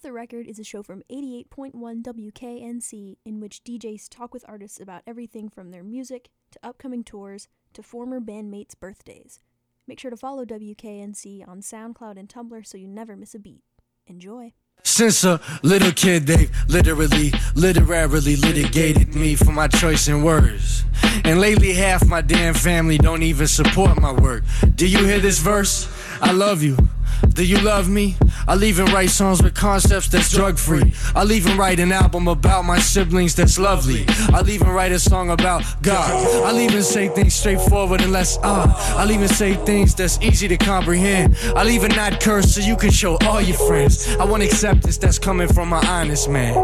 Off the Record is a show from 88.1 WKNC in which DJs talk with artists about everything from their music to upcoming tours to former bandmates' birthdays. Make sure to follow WKNC on SoundCloud and Tumblr so you never miss a beat. Enjoy. Since a little kid, they've literally, literarily litigated me for my choice in words. And lately, half my damn family don't even support my work. Do you hear this verse? I love you. Do you love me? I'll even write songs with concepts that's drug free. I'll even write an album about my siblings that's lovely. I'll even write a song about God. I'll even say things straightforward and less. I'll even say things that's easy to comprehend. I'll even not curse so you can show all your friends. I want acceptance that's coming from an honest man.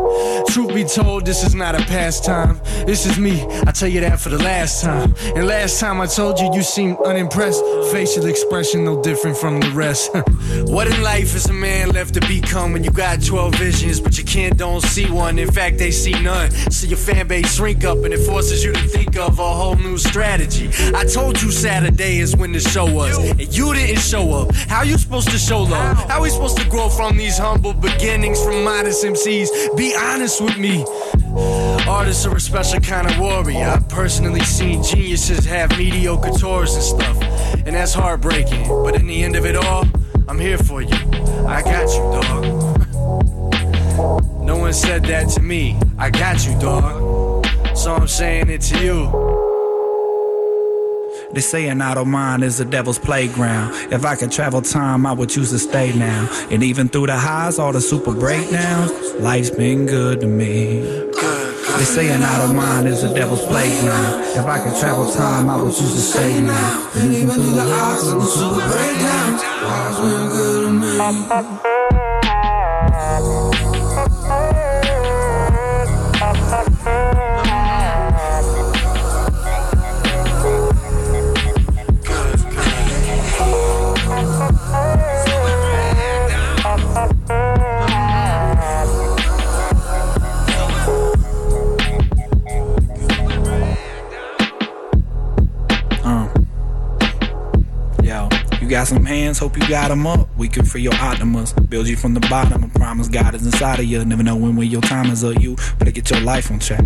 Truth be told, this is not a pastime. This is me. I tell you that for the last time. And last time I told you, you seemed unimpressed. Facial expression no different from the rest. what in life is a man left to become when you got 12 visions, but your kid don't see one? In fact, they see none. So your fan base shrink up and it forces you to think of a whole new strategy. I told you Saturday is when the show was, and you didn't show up. How you supposed to show love? How we supposed to grow from these humble beginnings from modest MCs? Be honest with me. Artists are a special kind of warrior. I've personally seen geniuses have mediocre tours and stuff, and that's heartbreaking. But in the end of it all, I'm here for you. I got you, dog. No one said that to me. I got you, dog. So I'm saying it to you. They say an idle mind is the devil's playground. If I could travel time, I would choose to stay now. And even through the highs, all the super breakdowns, life's been good to me. They say an idle mind is a devil's playground. If I could travel time, I would choose to stay now. And even through the all the super breakdowns, life's been good to me. You got some hands, hope you got them up. We can free your optimus, build you from the bottom. I promise God is inside of you. Never know when, when your time is up. You better get your life on track.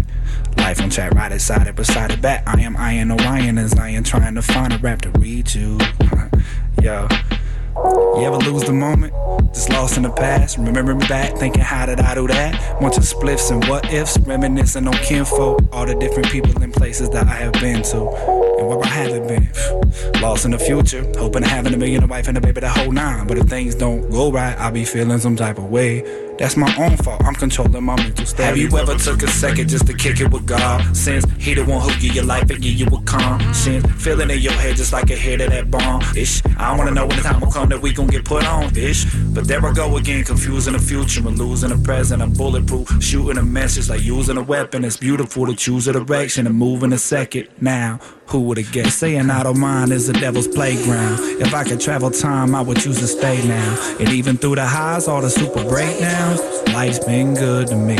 Life on track, right side it, beside it back. I am I Iron Orion as I am trying to find a rap to read you. Yo. You ever lose the moment? Just lost in the past. Remembering back, thinking, how did I do that? Bunch of spliffs and what ifs, reminiscing on kinfolk. All the different people and places that I have been to. And where I haven't been. Lost in the future, hoping to having a million, a wife, and a baby the whole nine. But if things don't go right, I'll be feeling some type of way. That's my own fault, I'm controlling my mental state. Have you ever took a second just to kick it with God? Since He the one who give you your life and give you a conscience. Feeling in your head just like a hit of that bomb. Ish, I don't wanna know when the time will come that we gon' get put on. Ish, but there I go again, confusing the future and losing the present. I'm bulletproof, shooting a message like using a weapon. It's beautiful to choose a direction and move in a second. Now, who would have guessed? Saying I don't mind is the devil's playground. If I could travel time, I would choose to stay now. And even through the highs, all the super breakdowns, life's been good to me.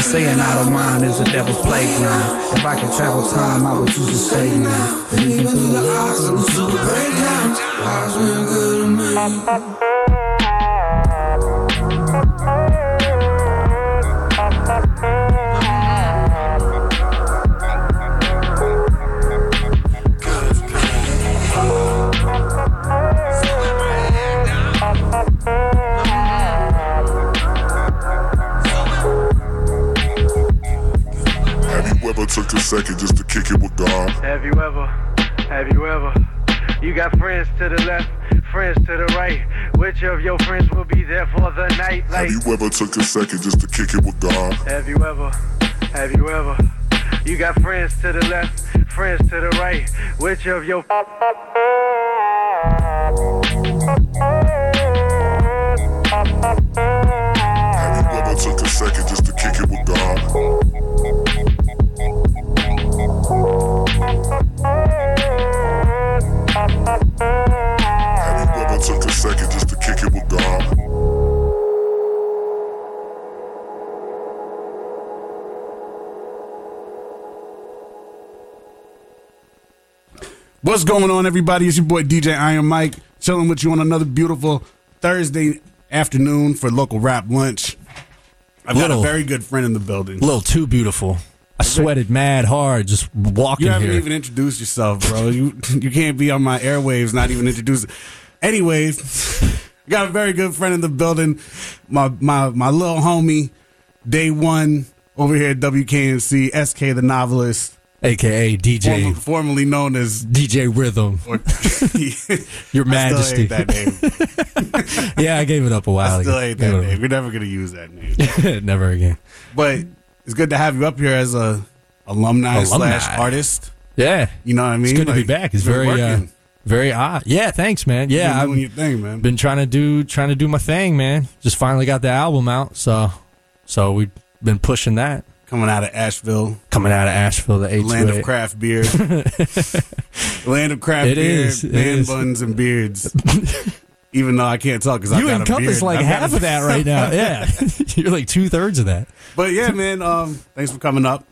Saying I don't mind is the devil's playground. If I could travel time, I would choose to stay now. And even through the highs, all the super breakdowns, life's been good to me. Second just to kick it with God? have you ever? Have you ever? You got friends to the left, friends to the right. Which of your What's going on, everybody? It's your boy DJ Iron Mike, chilling with you on another beautiful Thursday afternoon for local rap lunch. I've got a very good friend in the building. A little too beautiful. I sweated mad hard just walking You haven't here. even introduced yourself, bro. You you can't be on my airwaves, not even introduce. Anyways, I got a very good friend in the building. My my my little homie, day one over here at WKNC, SK the novelist, AKA DJ form- formerly known as. DJ Rhythm. Or, Your I still Majesty. hate that name. yeah, I gave it up a while I still ago. hate that name. We're never gonna use that name. Never again. But it's good to have you up here as a alumni, Alumni. slash artist. Yeah. You know what I mean? It's good to be back. It's very uh, very odd. Yeah, thanks, man. Yeah, I've doing your thing, man. been trying to do trying to do my thing, man. Just finally got the album out, so so we've been pushing that. Coming out of Asheville, Coming out of Asheville, the land of craft beer, land of craft It beer, is, man buns and beards. Even though I can't talk because I You got a encompass like I've half of that right now. Yeah, you're like two thirds of that. But yeah, man. Um, thanks for coming up.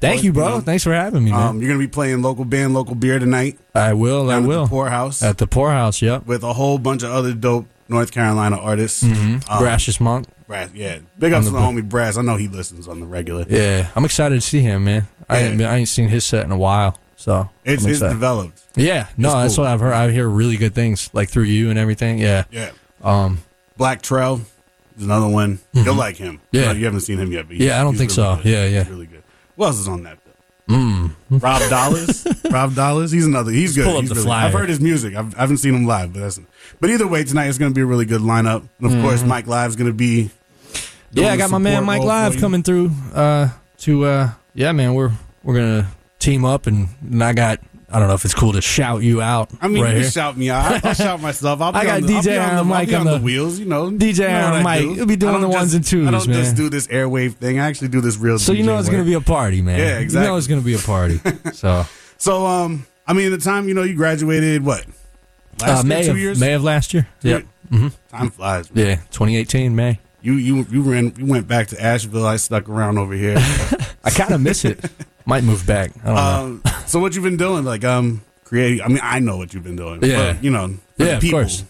Thank course, you, bro. you know. Thanks for having me, man. Um, you're gonna be playing local band, local beer tonight. I will. I down at will. the Pour House At the Pour House. Yep. with a whole bunch of other dope North Carolina artists. Um, Gracious Monk. Brass, yeah. Big ups to the homie Brass. I know he listens on the regular. Yeah, I'm excited to see him, man. I Yeah. ain't, I ain't seen his set in a while, so It's it's developed. Yeah, no, that's what I've heard. I hear really good things, like through you and everything. Yeah. Yeah. Um. Black Trail is another one. You'll like him. Mm-hmm. Yeah. You, you haven't seen him yet, but Yeah, I don't think so. good. Yeah, yeah. He's really good. Who else is on that? Mm. Rob Dollars. Rob Dollars. He's another. He's good. pull up He's the really- flyer. I've heard his music. I've, I haven't seen him live, but that's. But either way, tonight is going to be a really good lineup. And of course, Mike Live's going to be. Yeah, I got my man Mike Live coming through. Uh, to uh, yeah, man, we're we're gonna team up, and, and I got. I don't know if it's cool to shout you out. I mean, right you here. shout me out. I'll, shout myself. I'll be I got on the, I'll be DJ on the, Mike on on the, the- wheels. You know, DJ you know on what I Mike. do. He'll be doing the ones just- and twos, I don't just do this airwave thing. I actually do this real. So you know it's gonna be a party, man. Yeah, You exactly. know it's gonna be a party. So So, um, I mean, the time you know you graduated, what? uh, Last year, May two of years. May of last year. Yep. Yeah. Time flies. man. Yeah, 2018 May. You you you ran you went back to Asheville. I stuck around over here. I kind of miss it. Might move back. I don't know. um, so what you've been doing? Like um, creating. I mean, I know what you've been doing. Yeah. but, you know, for Yeah, the of people. course.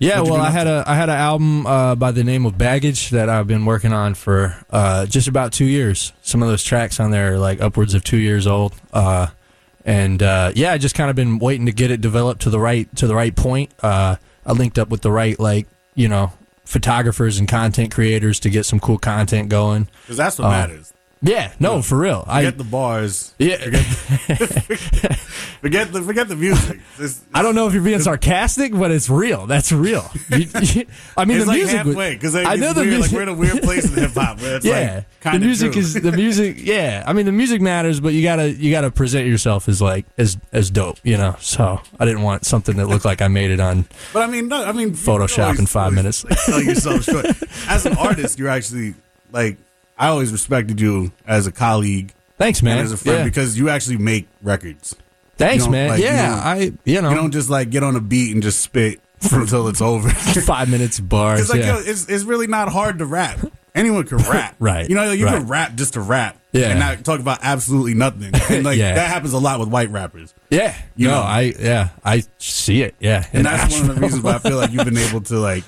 Yeah, What you well, been I up had a I had an album uh, by the name of Baggage that I've been working on for uh, just about two years. Some of those tracks on there are like upwards of two years old, uh, and uh, yeah, I just kind of been waiting to get it developed to the right to the right point. Uh, I linked up with the right like you know photographers and content creators to get some cool content going. Because that's what Oh. matters. Yeah, no, for real. I Forget the bars. yeah, Forget the forget the music. It's, I don't know if you're being sarcastic, but it's real. That's real. You- you- I mean, it's the like music. halfway because I know the weird, music. like we're in a weird place in hip hop yeah, like the kind of music is the music. Yeah, I mean the music matters, but you gotta you gotta present yourself as like as as dope, you know. So I didn't want something that looked like I made it on. But I mean, no, I mean, Photoshop always- in five always, minutes. like, sell yourself short. As an artist, you're actually like I always respected you as a colleague Thanks, man. and as a friend Yeah. because you actually make records. Thanks, man. like, yeah, don't- I you know You don't just like get on a beat and just spit until it's over. five minutes bars. It's like yeah. yo, it's it's really not hard to rap. Anyone can rap, Right, You know, you right. can rap just to rap, Yeah. and not talk about absolutely nothing. And like Yeah. that happens a lot with white rappers, yeah, you no, know. I yeah, I see it. Yeah, and that's one of the reasons why I feel like you've been able to like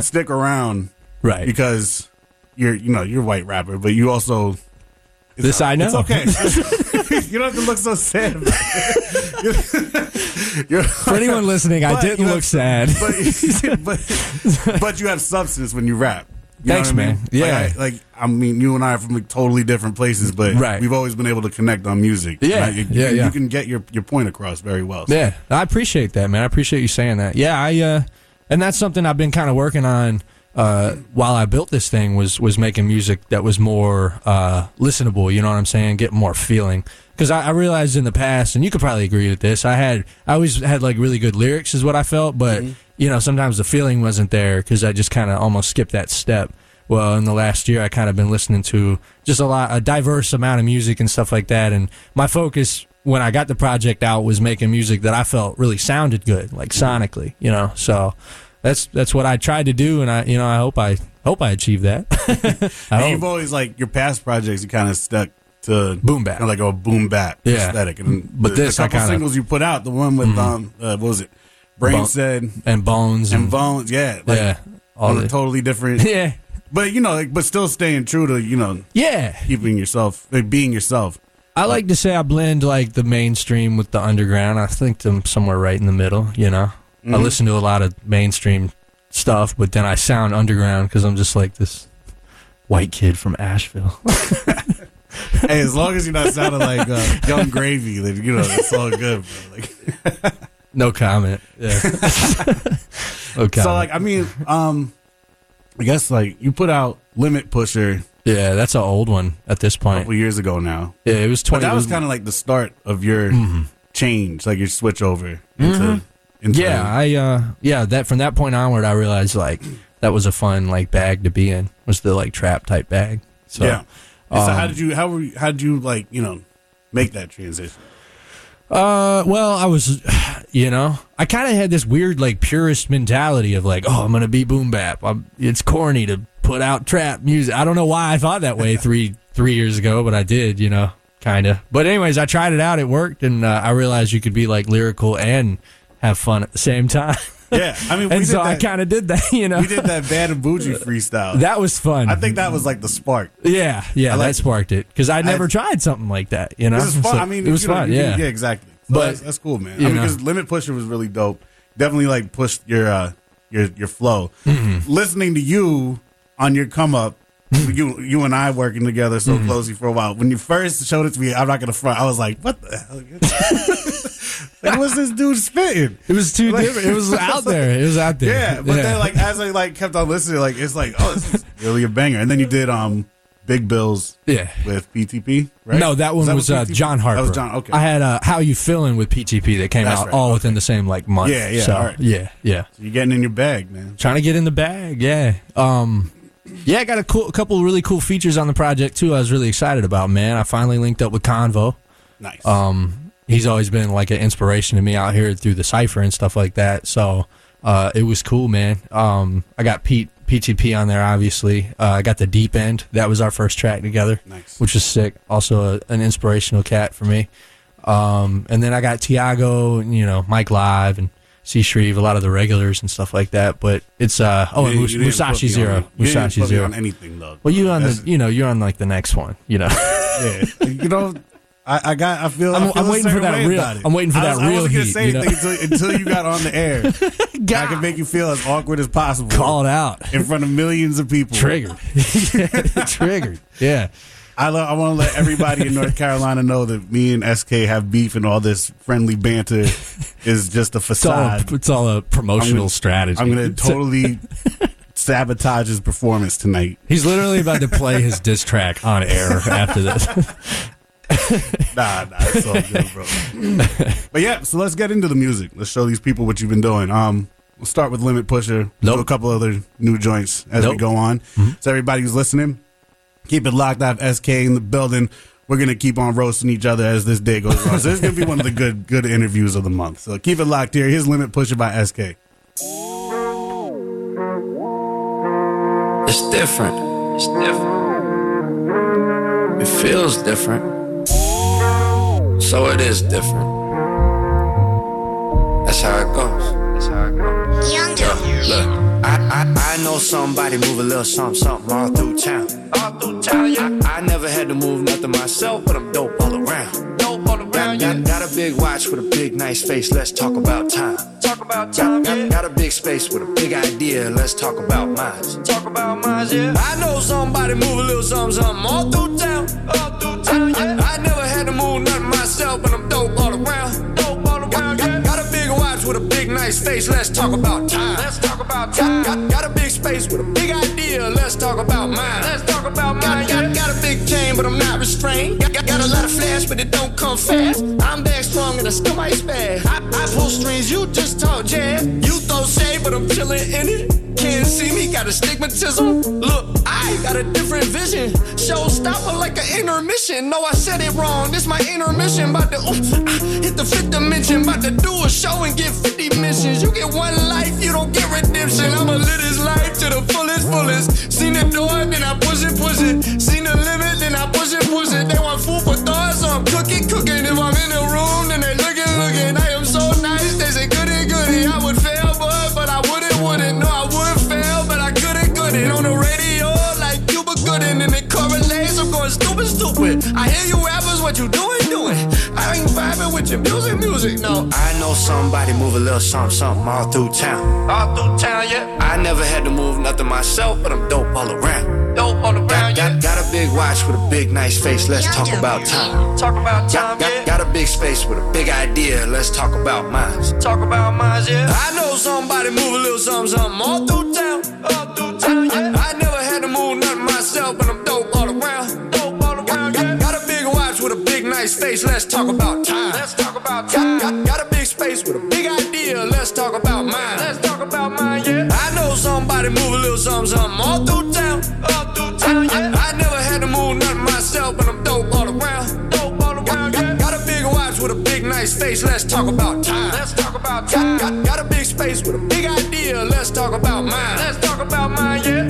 stick around right. because you're you know you're a white rapper, but you also This I know. It's okay. you don't have to look so sad. About it. You're- For anyone listening, I But didn't look have- sad. but, but but you have substance when you rap. You Thanks, know what I man. mean? Yeah. Like I, like I mean, you and I are from like totally different places, but Right. we've always been able to connect on music. Yeah. You, Yeah, you, yeah. you can get your your point across very well. So. Yeah, I appreciate that, man. I appreciate you saying that. Yeah, I uh and that's something I've been kind of working on uh while I built this thing was was making music that was more uh listenable, you know what I'm saying? Get more feeling. Cuz I, I realized in the past and you could probably agree with this. I had I always had like really good lyrics is what I felt, but you know, sometimes the feeling wasn't there cuz I just kind of almost skipped that step. Well, in the last year, I kind of been listening to just a lot, a diverse amount of music and stuff like that. And my focus when I got the project out was making music that I felt really sounded good, like sonically, you know. So that's that's what I tried to do, and I, you know, I hope I hope I achieve that. I you've always like your past projects. You kind of stuck to Boom bap. kinda like a boom bap Yeah. aesthetic. And But the, this the couple kinda- singles you put out, the one with um, uh, what was it? Brain Bone- said And bones and and, Bones. Yeah, like, yeah, all the totally different. yeah, But you know, like, but still staying true to you know yeah. keeping yourself, like, being yourself. I like to say I blend like the mainstream with the underground. I think I'm somewhere right in the middle. You know, Mm-hmm. I listen to a lot of mainstream stuff, but then I sound underground because I'm just like this white kid from Asheville. hey, as long as you're not sounding like uh, Yung Gravy, then you know it's all good. Bro. Like, no comment. Yeah. no comment. so, like, I mean, um, I guess like you put out Limit Pusher yeah, that's an old one at this point. a couple years ago now, Yeah, it was twenty. but that was kind of like the start of your change, like your switch over into. into Yeah, I uh yeah, that from that point onward I realized like that was a fun like bag to be in. Was the like trap type bag. So yeah. So how um, did you how were you, how did you like you know make that transition? uh well, I was you know, I kind of had this weird like purist mentality of like, oh, I'm going to be boom bap. I'm, it's corny to put out trap music. I don't know why I thought that way 3 3 years ago, but I did, you know, kind of. But anyways, I tried it out, it worked and uh, I realized you could be like lyrical and have fun at the same time. Yeah, I mean, we and so I kind of did that, you know. we did that Bad and Boujee freestyle. That was fun. I think that was like the spark. Yeah, yeah, I like- that sparked it because I never I- tried something like that. You know, This is fun. So I mean, it was you know, fun. Yeah, yeah, exactly. So But, that's, that's cool, man. I mean, because Limit Pusher was really dope. Definitely like pushed your uh your your flow. Mm-hmm. Listening to you on your come up. You you and I working together so Mm-hmm. closely for a while. When you first showed it to me, I'm not gonna front. I was like, "What the hell? Like, what's this dude spitting?" it was too Like- different. It was out there. It was out there. Yeah, but then like as I like kept on listening, like it's like, oh, this is really a banger. And then you did um Big Bills yeah. with PTP, right? No, that one was, with uh, John Harper. That was John. Okay, I had uh, "How You Feeling" with PTP that came That's out right, all okay. within the same like month. Yeah, yeah, So, right. yeah, yeah. you're getting in your bag, man. Trying to get in the bag. Yeah. Um. Yeah, I got a cool, a couple of really cool features on the project too. I was really excited about. Man, I finally linked up with Convo. Nice. Um, he's always been like an inspiration to me out here through the cipher and stuff like that. So uh, it was cool, man. Um, I got Pete PTP on there, obviously. Uh, I got the Deep End. That was our first track together, Nice. which was sick. Also a, an inspirational cat for me. Um, and then I got Tiago, and, you know, Mike Live and C Shreve, a lot of the regulars and stuff like that. But it's uh oh, and didn't- Mus- you didn't put Musashi on- Zero, Musashi Zero. on anything though. Well, you on the, you know, you're on like the next one, you know. yeah. You know, I, I got. I feel. I I'm- feel I'm waiting for that real- I'm waiting for I that was, I real wasn't gonna heat, say you know? anything until, until you got on the air. I can make you feel as awkward as possible. Called out. in front of millions of people. Triggered. Triggered. Yeah. I, I want to let everybody in North Carolina know that me and SK have beef and all this friendly banter is just a It's all, facade. it's all a promotional I'm gonna- strategy. I'm going to totally sabotage his performance tonight. He's literally about to play his diss track on air after this. Nah, nah, it's all good, bro. but yeah, so let's get into the music. Let's show these people what you've been doing. Um, we'll start with Limit Pusher. We'll Do a couple other new joints as we go on. So everybody who's listening, keep it locked. I have SK in the building. We're gonna keep on roasting each other as this day goes on. So this is gonna be one of the good good interviews of the month. So keep it locked here. Here's Limit Pusher by SK. It's different. It's different. It feels different. So it is different. That's how it goes. That's how it goes. Yo, look, I, I, I know somebody move a little something, something all through town. All through town, yeah. I, I never had to move nothing myself, but I'm dope all around. Dope all around, got, got, got a big watch with a big nice face. Let's talk about time. Talk about time, got, got, got a big space with a big idea. Let's talk about minds. Talk about minds, yeah. I know somebody move a little something, something all through town. All yeah. I, I never had to move nothing myself, but I'm dope all around. Dope all around, yeah. Got a big watch with a big nice face. Let's talk about time. Let's talk about time. Got, got a big space with a big idea. Let's talk about mine. Let's talk about mine. Got, got, got a big chain, but I'm not restrained. Got, got, got a lot of flash, but it don't come fast. I'm back strong and I still might spaz. I, I pull strings, you just talk jazz. You throw shade, but I'm chilling in it. Can't see me, got astigmatism. Look, I got a different vision. Showstopper like an intermission. No, I said it wrong. This my intermission. About to oof, ah, hit the fifth dimension. About to do a show and get 50 missions. You get one life, you don't get redemption. I'ma live this life to the fullest, fullest. Seen the door, then I push it, push it. Seen the limit, then I push it, push it. They want food for thought, so I'm cooking, cooking. If I'm in the room, then they looking, looking. I it on the radio like and it correlates. I'm going stupid, stupid. I hear you rappers, what you doing, doing? I ain't vibing with your music, music, no. I know somebody move a little something, something all through town. All through town, yeah. I never had to move nothing myself, but I'm dope all around. Dope all around, got, yeah. Got, got a big watch with a big, nice face, let's talk about time. Talk about time, got, got, yeah. Got a big space with a big idea, let's talk about mines. Talk about mines, yeah. I know somebody move a little something, something all through town. All I never had to move nothing myself, but I'm dope all around. Dope all around, yeah. Got a big watch with a big nice face, let's talk about time. Let's talk about time. Got, got, got a big space with a big idea, let's talk about mine. Let's talk about mine, yeah. I know somebody move a little something, something all through big nice face, let's talk about time. Let's talk about time. Got, got, got a big space with a big idea, let's talk about mine. Let's talk about mine, yeah.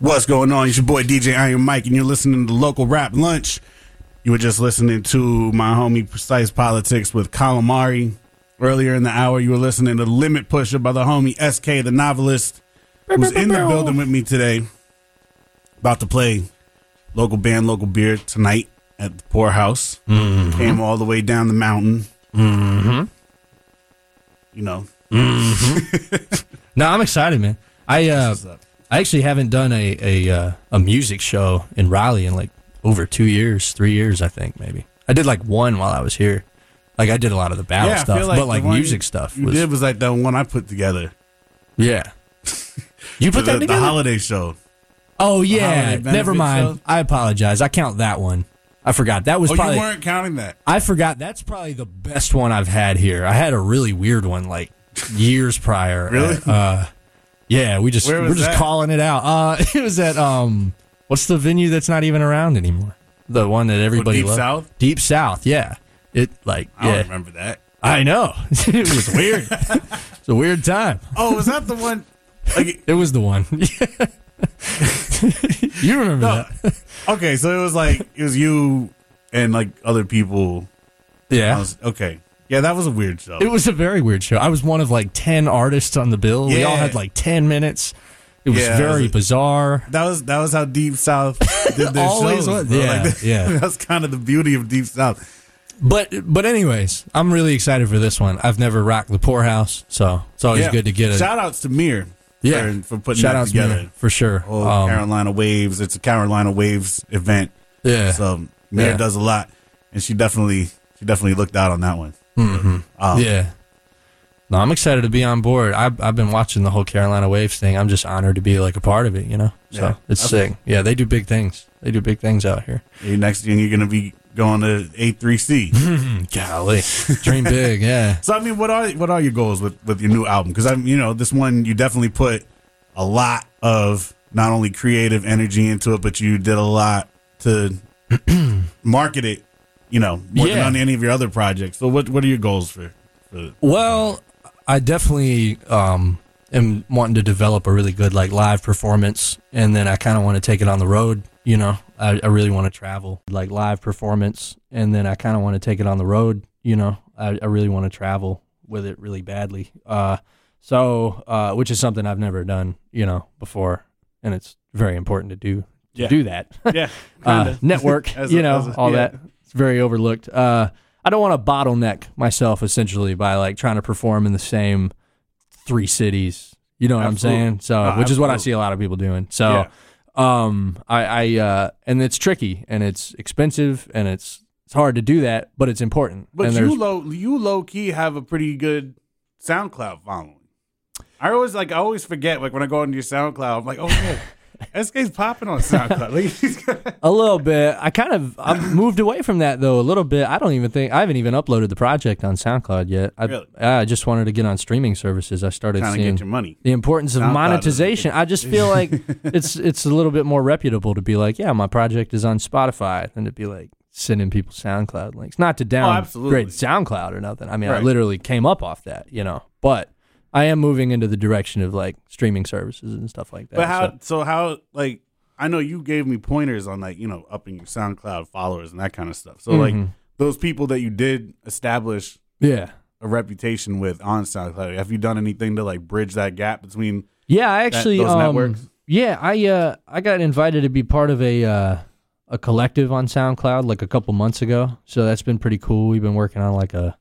What's going on? It's your boy DJ Iron Mike, and you're listening to Local Rap Lunch. You were just listening to my homie Precise Politics with Calamari. Earlier in the hour, you were listening to Limit Pusher by the homie SK, the novelist, who's in the building with me today. About to play local band, local beer tonight at the Pour House. Came all the way down the mountain. Mm-hmm. You know, No, I'm excited, man. I uh. I actually haven't done a a uh, a music show in Raleigh in like over two years, three years, I think maybe. I did like one while I was here. Like I did a lot of the battle yeah, stuff, feel but like music stuff You was did was like the one I put together. yeah. You put the, that the holiday show. oh yeah, never mind. I apologize. I count that one. I forgot that was Oh, probably. you weren't counting that. I forgot that's probably the best one I've had here. I had a really weird one like years prior. Really? Uh, yeah, we just we're was just calling it out. Uh, it was at um, what's the venue that's not even around anymore? The one that everybody Deep loves. South? Deep South. Yeah. It like I don't yeah. remember that. I know. it was weird. it's a weird time. Oh, was that the one? Like, It was the one. you remember no. that? Okay, so it was like it was you and like other people. Yeah. was, okay, yeah, that was a weird show. It was a very weird show. I was one of like 10 artists on the bill. We all had like 10 minutes. It was Yeah, very was- bizarre. that was that was how Deep South did their Always shows. was. Yeah, Like, yeah. That's kind of the beauty of Deep South. But but anyways, I'm really excited for this one. I've never rocked the Pour House, so it's always Yeah. good to get it. Shout outs to Mir. yeah, for, for putting shout that together. to me for sure. Oh, Um, Carolina Waves. It's a Carolina Waves event. yeah, So Mir Yeah. does a lot, and she definitely she definitely looked out on that one. Mhm. Um, yeah. No, I'm excited to be on board. I've I've been watching the whole Carolina Waves thing. I'm just honored to be like a part of it. You know, so Yeah. it's sick. Yeah, they do big things. They do big things out here. Your next thing you're gonna be going to A3C. Mm-hmm. Golly, dream big. Yeah. So I mean, what are what are your goals with with your new album? Because I'm you know this one you definitely put a lot of not only creative energy into it, but you did a lot to market it. You know more than on any of your other projects. So what what are your goals for? for Well, I definitely um, am wanting to develop a really good like live performance, and then I kind of want to take it on the road. You know, I, I really want to travel like live performance, and then I kind of want to take it on the road. You know, I, I really want to travel with it really badly. Uh, so, uh, which is something I've never done, you know, before, and it's very important to do to Yeah. do that. yeah, uh, network, you know, a- all yeah. that. It's very overlooked. Uh, I don't want to bottleneck myself essentially by like trying to perform in the same three cities. You know what Absolutely. I'm saying? So, No, which is what I see a lot of people doing. So, um, I, I, uh, and it's tricky and it's expensive and it's it's hard to do that, but it's important. But and you low you low key have a pretty good SoundCloud following. I always like I always forget like when I go into your SoundCloud, I'm like, oh yeah, SK's popping on SoundCloud. Like, A little bit. I kind of I've moved away from that though a little bit. I don't even think I haven't even uploaded the project on SoundCloud yet. I Really? I just wanted to get on streaming services. I started trying seeing get your money. the importance of SoundCloud monetization. I just feel like it's it's a little bit more reputable to be like, yeah, my project is on Spotify than to be like sending people SoundCloud links. Not to Oh, absolutely. downgrade SoundCloud or nothing. I mean, I literally came up off that, you know. But I am moving into the direction of like streaming services and stuff like that. But how so- so how like I know you gave me pointers on like you know upping your SoundCloud followers and that kind of stuff. So like Mhm. those people that you did establish Yeah. a reputation with on SoundCloud, have you done anything to like bridge that gap between? Yeah, I actually those um, networks? Yeah, I uh I got invited to be part of a uh a collective on SoundCloud like a couple months ago. So that's been pretty cool. We've been working on like a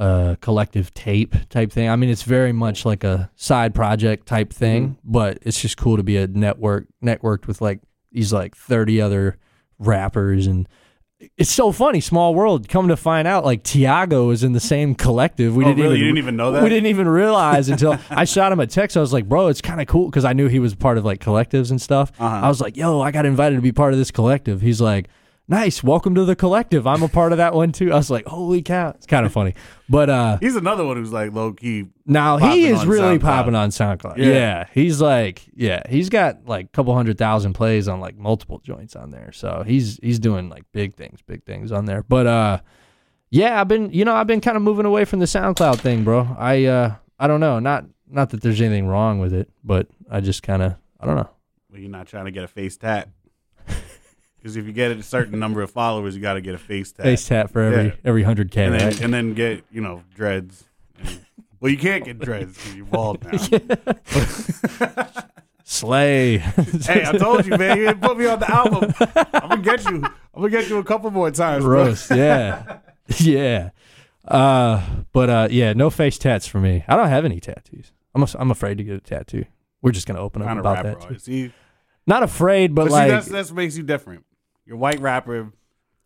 a collective tape type thing. I mean, it's very much like a side project type thing, but it's just cool to be a network networked with like these like 30 other rappers and it's so funny, small world. Come to find out, like Tiago is in the same collective. We Oh, didn't really? even You didn't even know that? We didn't even realize until I shot him a text. I was like, "Bro, it's kind of cool," because I knew he was part of like collectives and stuff. Uh-huh. I was like, "Yo, I got invited to be part of this collective." He's like, "Nice, welcome to the collective. I'm a part of that one too." I was like, "Holy cow!" It's kind of funny, but uh, He's another one who's like low key. now he is really SoundCloud. popping on SoundCloud. Yeah. Yeah. he's like, yeah, he's got like a couple hundred thousand plays on like multiple joints on there. So he's he's doing like big things, big things on there. But uh, yeah, I've been, you know, I've been kind of moving away from the SoundCloud thing, bro. I uh, I don't know, not not that there's anything wrong with it, but I just kind of, I don't know. Well, you're not trying to get a face tat. Because if you get a certain number of followers, you got to get a face tat. Face tat for every Yeah. every hundred k, and then, right? and then get you know dreads. And- well, you can't get dreads because you're bald now. Slay. hey, I told you, man. You didn't put me on the album. I'm gonna get you. I'm gonna get you a couple more times, bro. Yeah, yeah. Uh, but uh, yeah, no face tats for me. I don't have any tattoos. I'm a, I'm afraid to get a tattoo. We're just gonna open up Kind of about rapper. that. Too. See, Not afraid, but, but, like see, that's that's what makes you different. You're white rapper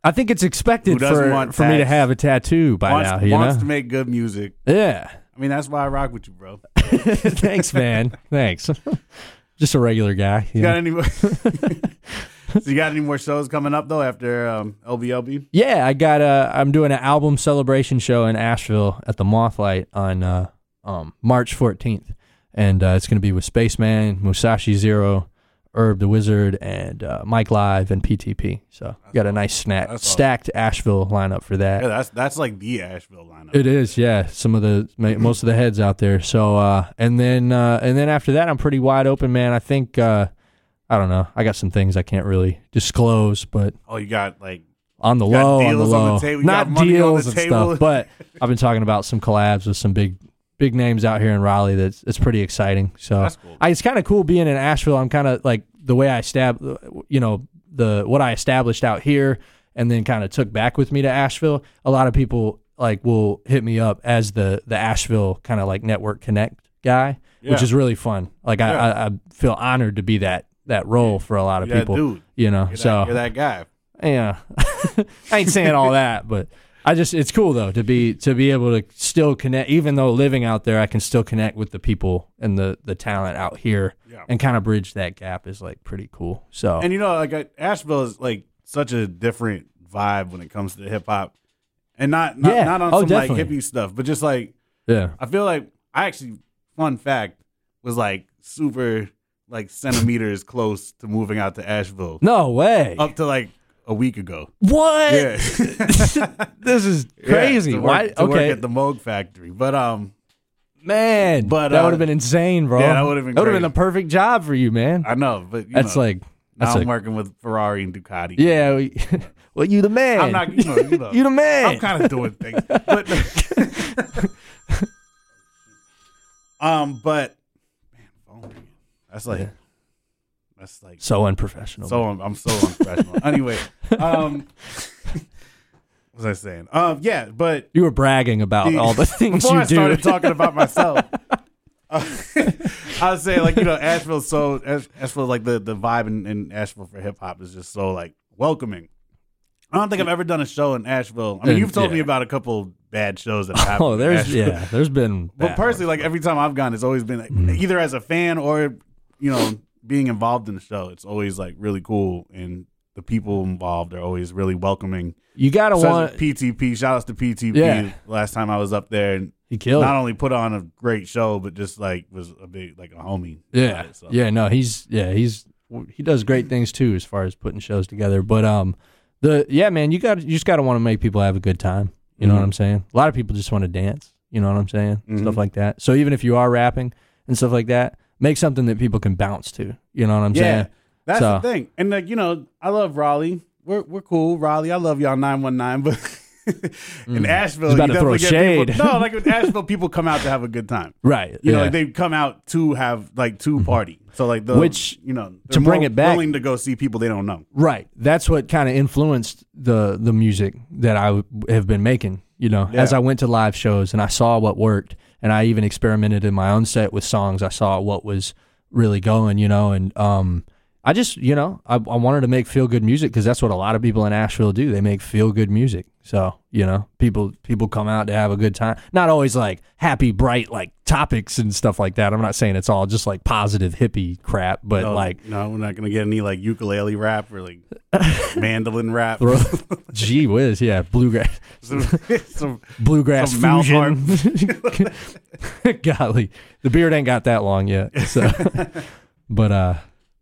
I think it's expected for want for me to have a tattoo by wants, now. You wants know? to make good music. yeah. I mean, that's why I rock with you, bro. Thanks, man. Thanks. just a regular guy. you You got any more? so you got any more shows coming up though after um, LBLB? Yeah, I got a. I'm doing an album celebration show in Asheville at the Mothlight on uh, um, March 14th, and uh, it's going to be with Spaceman, Musashi Zero, Herb the Wizard, and uh, Mike Live and PTP. So got a nice snack, awesome. stacked Asheville lineup for that. Yeah, that's that's like the Asheville lineup. It is, yeah. Some of the most of the heads out there. So, uh, and then uh, and then after that, I'm pretty wide open, man. I think uh, I don't know. I got some things I can't really disclose, but Oh, you got like on the low, on the deals on the low, table? Not got money on deals and stuff. But I've been talking about some collabs with some big, big names out here in Raleigh. That's it's pretty exciting. So cool. I, it's kind of cool being in Asheville. I'm kind of like the way I stab, you know, the what I established out here, and then kind of took back with me to Asheville. A lot of people like will hit me up as the the Asheville kind of like network connect guy, which is really fun. Like I, Yeah. I, I feel honored to be that that role for a lot of Yeah, people. dude. You know, you're, so that, you're that guy. yeah, I ain't saying all that, but I just it's cool though to be to be able to still connect. Even though living out there, I can still connect with the people and the the talent out here, Yeah. and kind of bridge that gap is like pretty cool. So And you know, like uh, Asheville is like such a different vibe when it comes to hip hop, and not not, Yeah. not on Oh, some definitely. like hippie stuff, but just like yeah, I feel like I actually fun fact was like super like centimeters close to moving out to Asheville no way. up to like a week ago. what? Yeah, this is Yeah, crazy. to work, Why? to work okay, at the Moog factory, but um, man, But, that uh, would have been insane, bro. yeah, that would've been that would have been the perfect job for you, man. I know, but you That's know, like now that's I'm like working with Ferrari and Ducati. yeah. We, well, you the man. I'm not, you know, you know. you the man. I'm kind of doing things, but um, but man. That's like Yeah. That's like so unprofessional. so. I'm, I'm so unprofessional. anyway, um, what was I saying? Um, yeah, but You were bragging about The- all the things before you I do. started talking about myself. uh, I was saying, like you know, Asheville's so Ash- Asheville, like the the vibe in, in Asheville for hip hop is just so like welcoming. I don't think I've ever done a show in Asheville. I mean, Uh, you've told me about a couple bad shows that happened. oh, there's Asheville. yeah, there's been. But personally, like every time I've gone, it's always been like, Mm. either as a fan or you know being involved in the show. It's always like really cool, and the people involved are always really welcoming. you gotta want. PTP, shout outs to PTP. Yeah. Last time I was up there, and He killed. not only put on a great show, but just like was a big like a homie. Yeah, it, so. yeah. No, he's yeah, he's he does great things too as far as putting shows together. But um, the yeah, man, you got you just got to want to make people have a good time. You know Mhm. what I'm saying? A lot of people just want to dance. You know what I'm saying? Mhm. Stuff like that. So even if you are rapping and stuff like that, make something that people can bounce to. You know what I'm Yeah. saying? That's So- the thing. And like, you know, I love Raleigh. We're we're cool, Raleigh. I love y'all nine one nine, but in mm. Asheville, He's about you to throw get people- shade. no, like in Asheville, people come out to have a good time. Right. You know, yeah. like they come out to have like to mm-hmm. party. So like the Which, you know to bring it back- willing to go see people they don't know. Right. That's what kind of influenced the the music that I w- have been making. You know, as I went to live shows and I saw what worked, and I even experimented in my own set with songs. I saw what was really going. You know, and um, I just you know I, I wanted to make feel good music because that's what a lot of people in Asheville do. They make feel good music. So you know, people people come out to have a good time. Not always like happy, bright like topics and stuff like that. I'm not saying it's all just like positive hippie crap, but No, like no, we're not gonna get any like ukulele rap or like mandolin rap. Gee whiz, yeah, bluegrass, some, some, bluegrass Some fusion. Golly, the beard ain't got that long yet. So, but uh,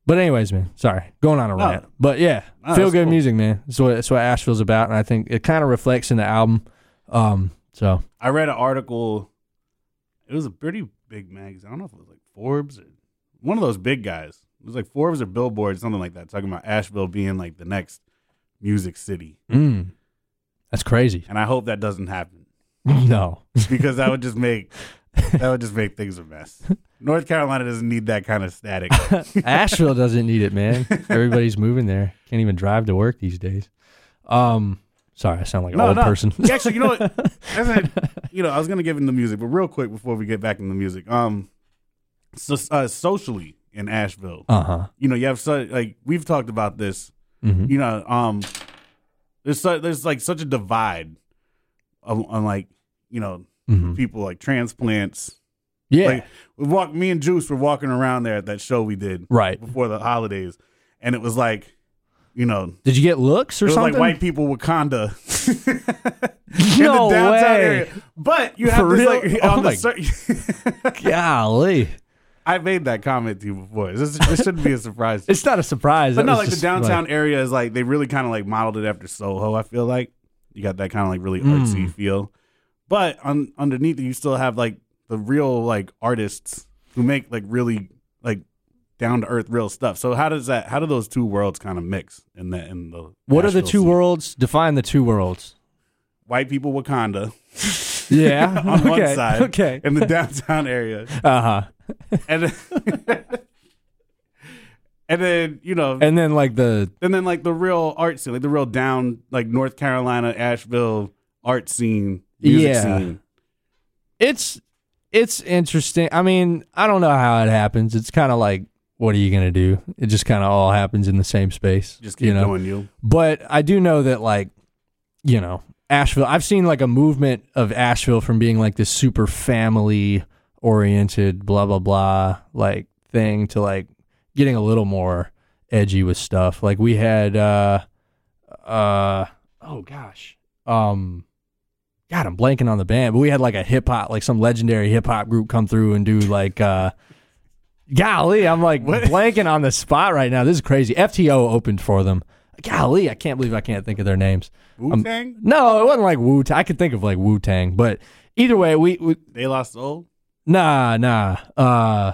but anyways, man, sorry, going on a No. rant. But yeah, No, feel good cool. music, man. That's what that's what Asheville's about, and I think it kind of reflects in the album. Um, so I read an article. It was a pretty big magazine. I don't know if it was like Forbes or one of those big guys. It was like Forbes or Billboard, something like that, talking about Asheville being like the next music city. mm, that's crazy. And I hope that doesn't happen no, because that would just make that would just make things a mess. North Carolina doesn't need that kind of static. Asheville doesn't need it, man. Everybody's moving there. Can't even drive to work these days. Um, sorry, I sound like an old no. person. Actually, you know what? I, you know, I was gonna give into the music, but real quick before we get back into music, um, so uh, socially in Asheville, Uh huh. you know, you have such like we've talked about this. hmm You know, um, there's su- there's like such a divide on, on like you know hmm people like transplants. Yeah. Like we walk, me and Juice were walking around there at that show we did right. before the holidays, and it was like, you know, Did you get looks or something? like white people Wakanda. no in the downtown way. area. But you have For this real? like Oh on the cer- Golly. I made that comment to you before. This, this shouldn't be a surprise. It's not a surprise. but That no, like the downtown area is like they really kind of like modeled it after Soho. I feel like you got that kind of like really artsy Mm. feel. But on, underneath it, you still have like the real like artists who make like really like down to earth real stuff. So how does that? How do those two worlds kind of mix in the in the? What are the two scene? worlds? Define the two worlds. White people Wakanda Yeah. on one okay. side, Okay. in the downtown area, Uh huh. and then, and then you know, And then like the and then like the real art scene, like the real down, like North Carolina, Asheville art scene, music Yeah. scene. it's it's interesting. I mean, I don't know how it happens. It's kind of like what are you gonna do? It just kind of all happens in the same space. Just keep you know? doing you. But I do know that like, you know, Asheville. I've seen like a movement of Asheville from being like this super family oriented, blah blah blah, like thing to like getting a little more edgy with stuff. Like we had, uh, uh, oh gosh, um. God, I'm blanking on the band, but we had like a hip hop, like some legendary hip hop group come through and do like, uh, golly, I'm like What? blanking on the spot right now. This is crazy. FTO opened for them. Golly, I can't believe I can't think of their names. Wu Tang, No, it wasn't like Wu. Tang. I could think of like Wu Tang, but either way, we, we they lost soul. nah nah. Uh,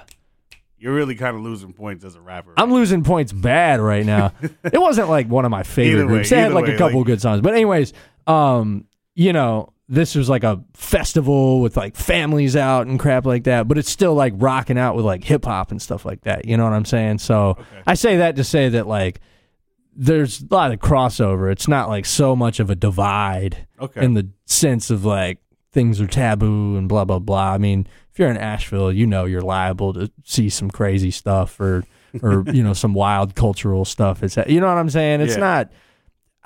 You're really kind of losing points as a rapper. I'm losing points bad right now. it wasn't like one of my favorite way, groups. They had like way, a couple like- good songs, but anyways, um, you know, this was like a festival with like families out and crap like that, but it's still like rocking out with like hip hop and stuff like that. You know what I'm saying? So I say that to say that like there's a lot of crossover. It's not like so much of a divide okay. in the sense of like things are taboo and blah blah blah. I mean, if you're in Asheville, you know you're liable to see some crazy stuff or or you know some wild cultural stuff. It's you know what I'm saying. It's Yeah. not.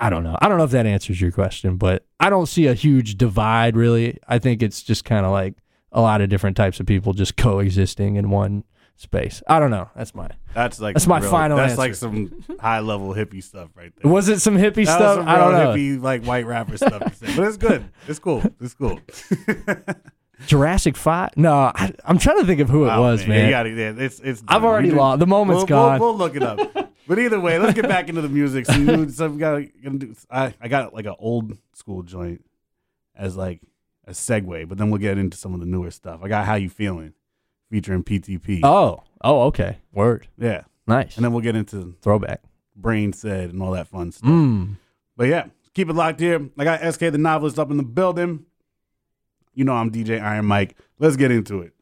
I don't know. I don't know if that answers your question, but I don't see a huge divide really. I think it's just kind of like a lot of different types of people just coexisting in one space. I don't know. That's my. that's like That's my real- final That's answer. like some high level hippie stuff right there. Was it some hippie that stuff? I don't know. hippie like white rapper stuff but it's good. It's cool. It's cool. Jurassic Five? No, I, I'm trying to think of who it Wow, was, man. You gotta, yeah, it's it's. I've already lost. The moment's we'll, gone. We'll, we'll look it up. But either way, let's get back into the music. New, some got gonna do. I I got like an old school joint as like a segue, but then we'll get into some of the newer stuff. I got "How You Feeling" featuring PTP. Oh, oh, okay. Word. Yeah, Nice. and then we'll get into Throwback. brain said and all that fun stuff. Mm. But yeah, keep it locked here. I got SK the novelist up in the building. You know I'm DJ Iron Mike. Let's get into it.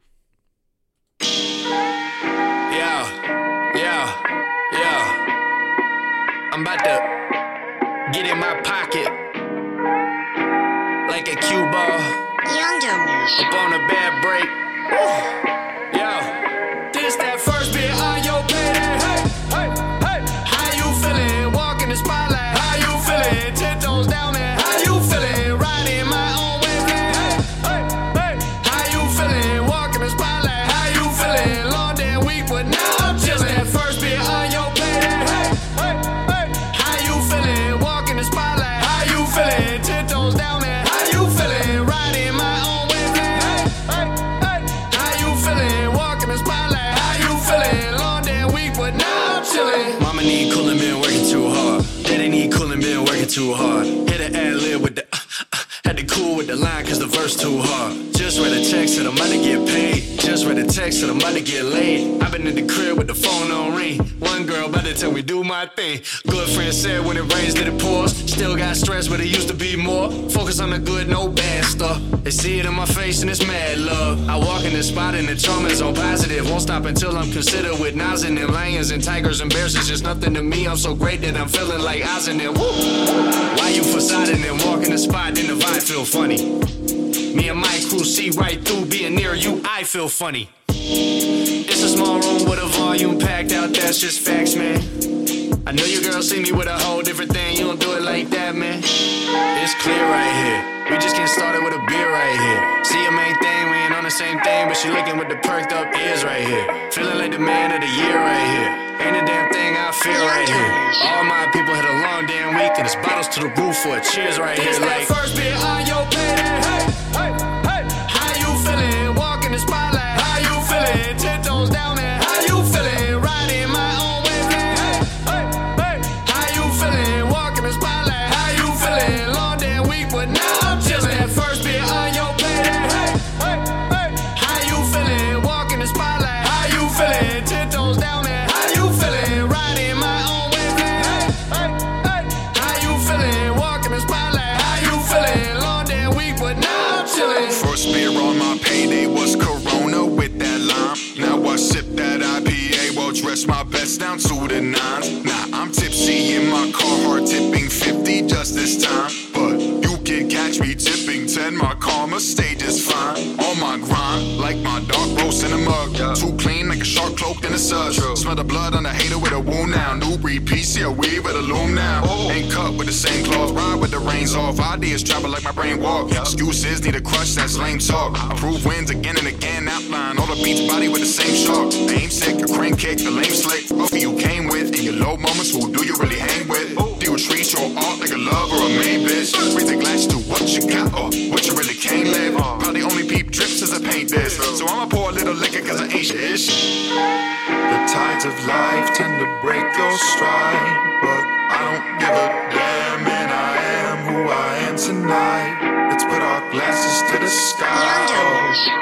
Up on a bad break. Too hard. Just read a text that I'm about to get paid. Just read a text that I'm about to get laid. I've been in the crib with the phone on ring. One girl about to tell me do my thing. Good friend said when it rains that it pours. Still got stress but it used to be more. Focus on the good, no bad stuff. They see it in my face and it's mad love. I walk in the spot and the trauma's on positive. Won't stop until I'm considered with Nas and lions and tigers and bears. It's just nothing to me. I'm so great that I'm feeling like Oz and them. Why you facading and walking the spot, then the vibe feel funny. Me and my crew see right through being near you, I feel funny. It's a small room with a volume packed out, that's just facts, man. I know your girl see me with a whole different thing, you don't do it like that, man. It's clear right here. We just getting started with a beer right here. See your main thing, we ain't on the same thing, but she looking with the perked up ears right here. Feeling like the man of the year right here. Ain't a damn thing I feel right here. All my people had a long damn week, and it's bottles to the roof for a cheers right here. Like down to the nines. Nah, I'm tipsy in my car, hard tipping 50 just this time. But you can catch me tipping 10, my karma stage is fine. On my grind, like my dark roast in a mug. Too clean like a shark cloaked in a suds. Smell the blood on a hater with a wound now. New breed PC, a weave with a loom now. Oh. Ain't cut with the same claws, ride with the reins off. Ideas travel like my brain walk. Excuses need a crush, that's lame talk. Approve wins again and again, outline all the beats body with the same shark. Aim sick, a crane kick, the lame slick. Who you came with in your low moments, who do you really hang with? Do you treat your art like a love or a main bitch? Raise the glass to what you got or what you really can't live. Uh. Probably this. So I'ma pour a little liquor cause I ain't shit. The tides of life tend to break your stride, but I don't give a damn, and I am who I am tonight. Let's put our glasses to the sky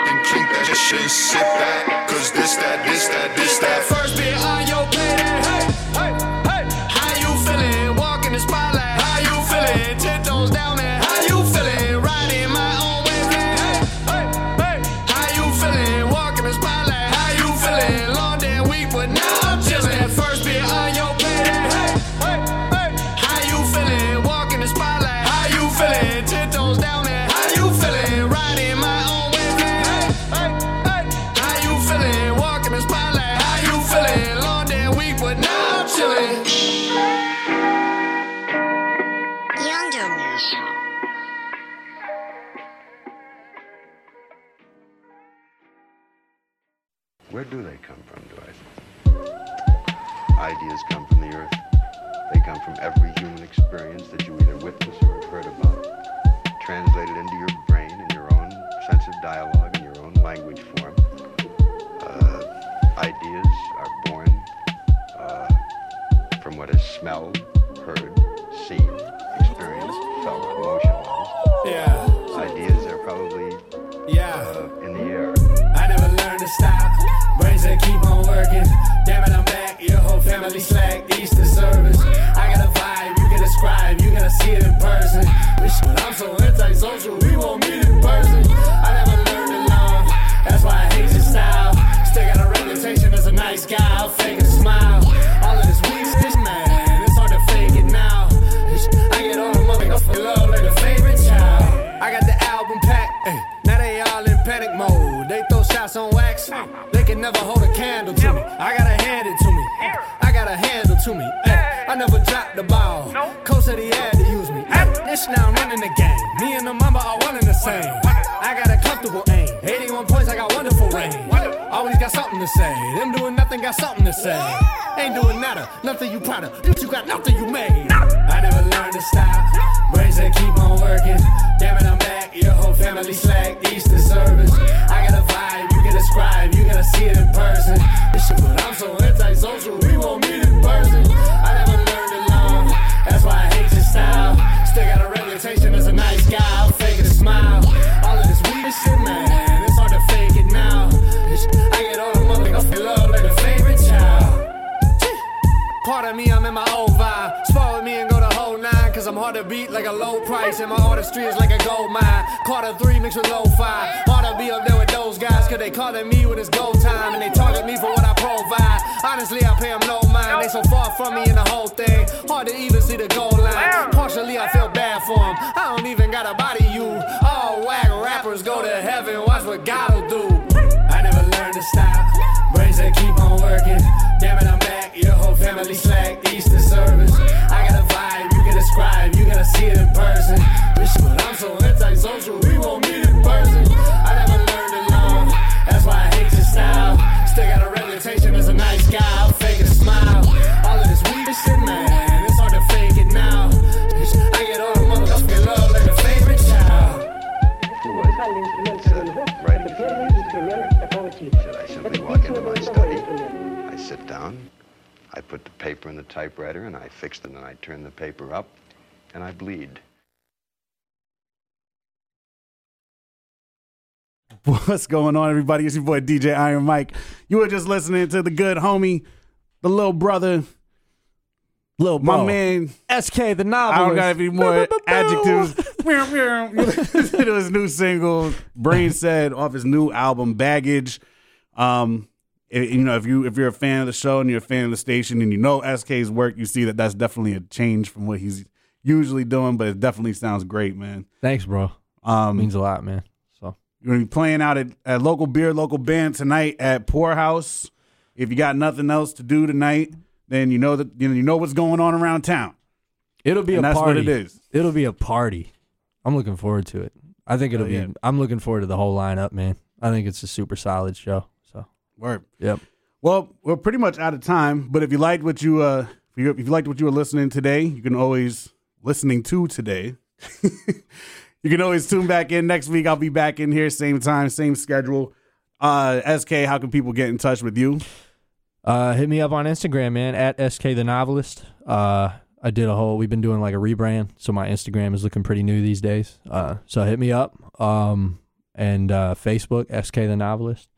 and clink that shit sip that. Cause this, that, this, that, this, that. Got something to say. Ain't doing nada, nothing you proud of. You got nothing you made. I never learned to stop. Brains that keep on working. Damn it, I'm back. Your whole family slack. Easter service. I got a vibe, you can describe, you gotta see it in person. To beat like a low price. And my artistry is like a gold mine. Carter 3 mixed with low five. Hard to be up there with those guys, cause they calling me when it's go time. And they target me for what I provide. Honestly, I pay them no mind. They so far from me in the whole thing. Hard to even see the goal line. Partially, I feel bad for them. I don't even got a body you. All whack rappers go to heaven, watch what God'll do. I never learned to stop. Brains that keep on working. Damn it, I'm back. Your whole family slack. Easter service. I got a vibe describe. You gotta see it in person. Bitch, but I'm so antisocial. We won't meet in person. I never learned to love. That's why I hate your style. Still got a reputation as a nice guy. I'll fake a smile. All of this weird shit, man. It's hard to fake it now. Bitch, I get all the love like a favorite child. Right I simply walk into my study? I sit down, I put the paper in the typewriter, and I fix it, and I turn the paper up, and I bleed. What's going on, everybody? It's your boy DJ Iron Mike. You were just listening to the good homie, the little brother, Little my bro. man. SK the novel. I don't novelist. got any more adjectives. it was new single, Brain Said, off his new album Baggage. Um, it- you know, if you if you're a fan of the show and you're a fan of the station and you know SK's work, you see that that's definitely a change from what he's usually doing, but it definitely sounds great, man. Thanks, bro. Um, Means a lot, man. So You're gonna be playing out at, at local beer, local band tonight at Pour House. If you got nothing else to do tonight, then you know that you know, you know what's going on around town. it'll be And a that's party. what it is. It'll be a party. I'm looking forward to it. I think it'll Oh, yeah. be. I'm looking forward to the whole lineup, man. I think it's a super solid show. Word. yep. Well, we're pretty much out of time. But if you liked what you uh, if you, if you liked what you were listening today, you can always listening to today. you can always tune back in next week. I'll be back in here, same time, same schedule. Uh, SK, how can people get in touch with you? Uh, hit me up on Instagram, man, at SK the Novelist. Uh, I did a whole. We've been doing like a rebrand, so my Instagram is looking pretty new these days. Uh, so hit me up. Um, and uh, Facebook SK the Novelist.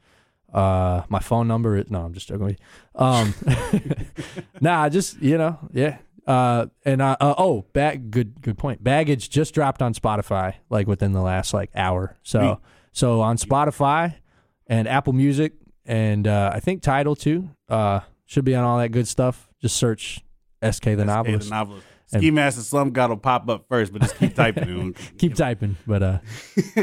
Uh, my phone number is no, I'm just joking. Um, nah, just you know, yeah. Uh, and I, uh, oh, bag. Good, good point. Baggage just dropped on Spotify like within the last like hour. So, Sweet. so on Spotify and Apple Music and uh, I think Tidal too. Uh, should be on all that good stuff. Just search SK the SK Novelist. the novelist. And- Ski Mask the Slump God will pop up first, but just keep typing. Keep typing, but uh,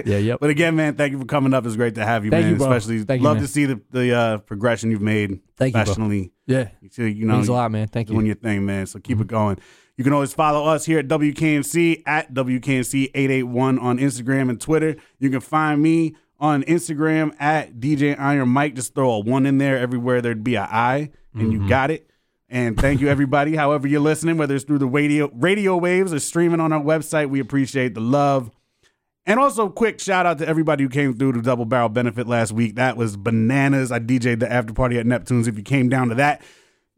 yeah, yep. But again, man, thank you for coming up. It's great to have you, Thank man. you. Especially Thank you, love man. to see the the uh, progression you've made Thank you, professionally. Yeah, You you know, means a lot, man. Thank doing you. Doing your thing, man. So keep it going. You can always follow us here at WKNC at WKNC881 on Instagram and Twitter. You can find me on Instagram at DJ Iron Mike. Just throw a one in there everywhere there'd be a I, and you got it. And thank you, everybody. However, you're listening, whether it's through the radio radio waves or streaming on our website, we appreciate the love. And also, quick shout out to everybody who came through the Double Barrel Benefit last week. That was bananas. I DJ'd the after party at Neptune's. If you came down to that,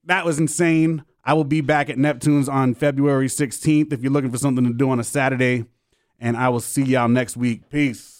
that was insane. I will be back at Neptune's on February 16th if you're looking for something to do on a Saturday. And I will see y'all next week. Peace.